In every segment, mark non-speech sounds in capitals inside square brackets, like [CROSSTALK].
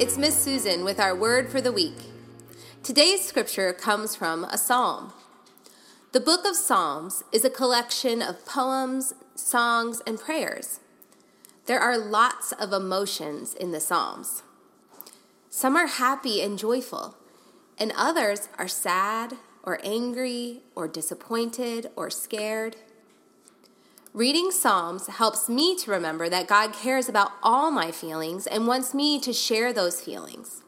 it's Miss Susan with our word for the week. Today's scripture comes from a psalm. The book of Psalms is a collection of poems, songs, and prayers. There are lots of emotions in the Psalms. Some are happy and joyful, and others are sad or angry or disappointed or scared. Reading Psalms helps me to remember that God cares about all my feelings and wants me to share those feelings.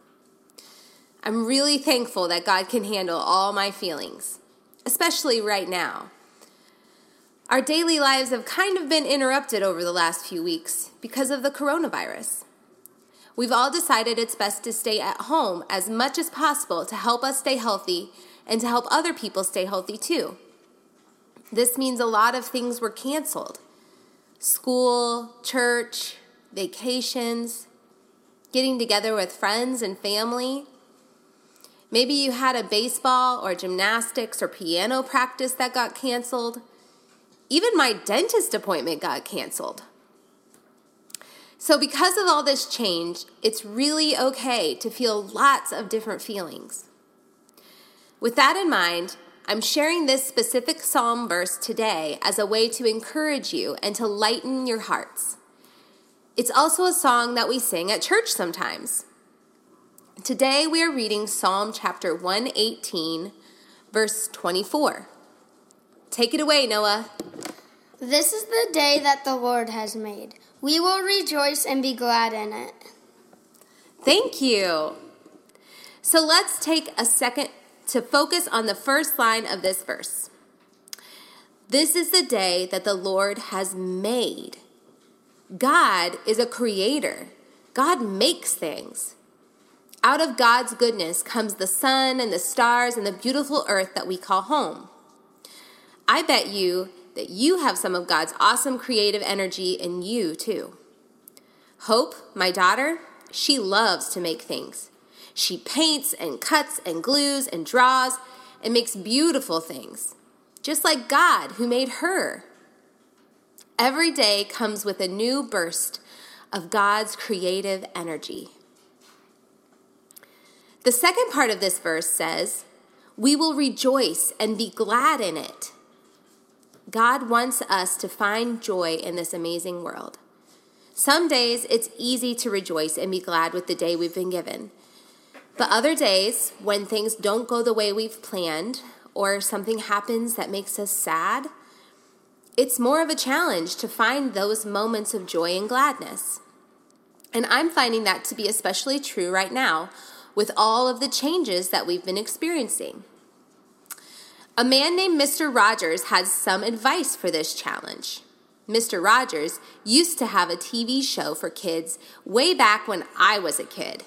I'm really thankful that God can handle all my feelings, especially right now. Our daily lives have kind of been interrupted over the last few weeks because of the coronavirus. We've all decided it's best to stay at home as much as possible to help us stay healthy and to help other people stay healthy too. This means a lot of things were canceled school, church, vacations, getting together with friends and family. Maybe you had a baseball or gymnastics or piano practice that got canceled. Even my dentist appointment got canceled. So, because of all this change, it's really okay to feel lots of different feelings. With that in mind, I'm sharing this specific psalm verse today as a way to encourage you and to lighten your hearts. It's also a song that we sing at church sometimes. Today we are reading Psalm chapter 118, verse 24. Take it away, Noah. This is the day that the Lord has made. We will rejoice and be glad in it. Thank you. So let's take a second to focus on the first line of this verse. This is the day that the Lord has made. God is a creator, God makes things. Out of God's goodness comes the sun and the stars and the beautiful earth that we call home. I bet you that you have some of God's awesome creative energy in you too. Hope, my daughter, she loves to make things. She paints and cuts and glues and draws and makes beautiful things, just like God who made her. Every day comes with a new burst of God's creative energy. The second part of this verse says, We will rejoice and be glad in it. God wants us to find joy in this amazing world. Some days it's easy to rejoice and be glad with the day we've been given. But other days, when things don't go the way we've planned, or something happens that makes us sad, it's more of a challenge to find those moments of joy and gladness. And I'm finding that to be especially true right now with all of the changes that we've been experiencing. A man named Mr. Rogers has some advice for this challenge. Mr. Rogers used to have a TV show for kids way back when I was a kid.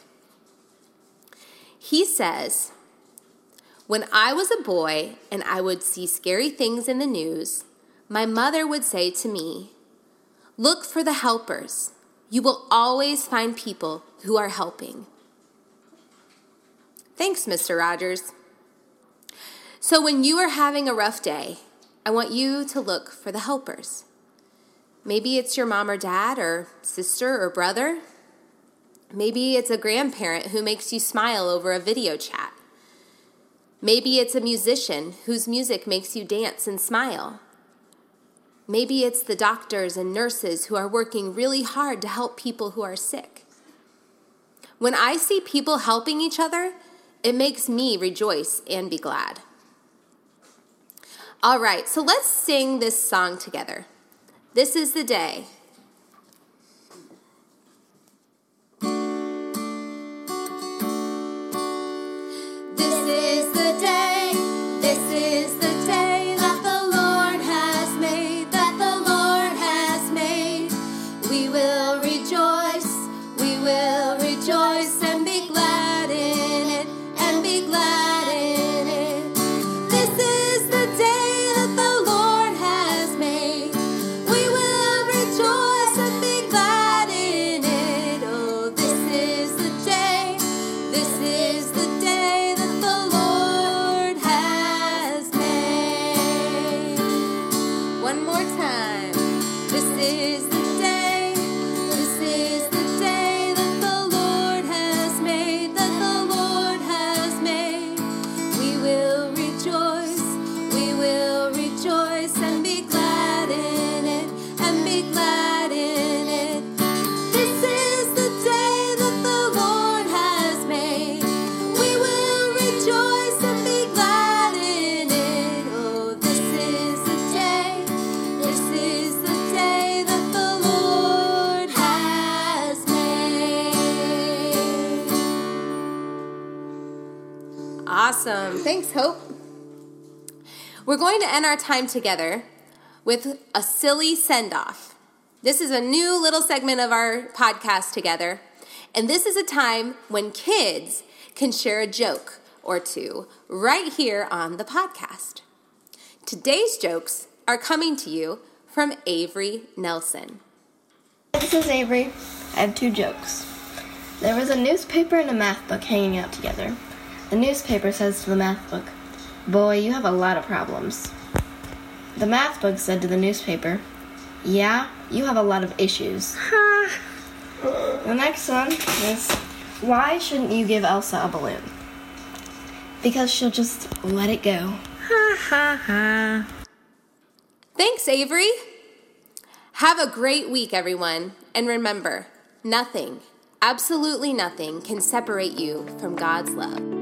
He says, When I was a boy and I would see scary things in the news, my mother would say to me, Look for the helpers. You will always find people who are helping. Thanks, Mr. Rogers. So, when you are having a rough day, I want you to look for the helpers. Maybe it's your mom or dad, or sister or brother, Maybe it's a grandparent who makes you smile over a video chat. Maybe it's a musician whose music makes you dance and smile. Maybe it's the doctors and nurses who are working really hard to help people who are sick. When I see people helping each other, it makes me rejoice and be glad. All right, so let's sing this song together. This is the day Awesome. Thanks, Hope. We're going to end our time together with a silly send off. This is a new little segment of our podcast together, and this is a time when kids can share a joke or two right here on the podcast. Today's jokes are coming to you from Avery Nelson. This is Avery. I have two jokes. There was a newspaper and a math book hanging out together. The newspaper says to the math book, Boy, you have a lot of problems. The math book said to the newspaper, Yeah, you have a lot of issues. [LAUGHS] the next one is, Why shouldn't you give Elsa a balloon? Because she'll just let it go. [LAUGHS] Thanks, Avery. Have a great week, everyone. And remember, nothing, absolutely nothing, can separate you from God's love.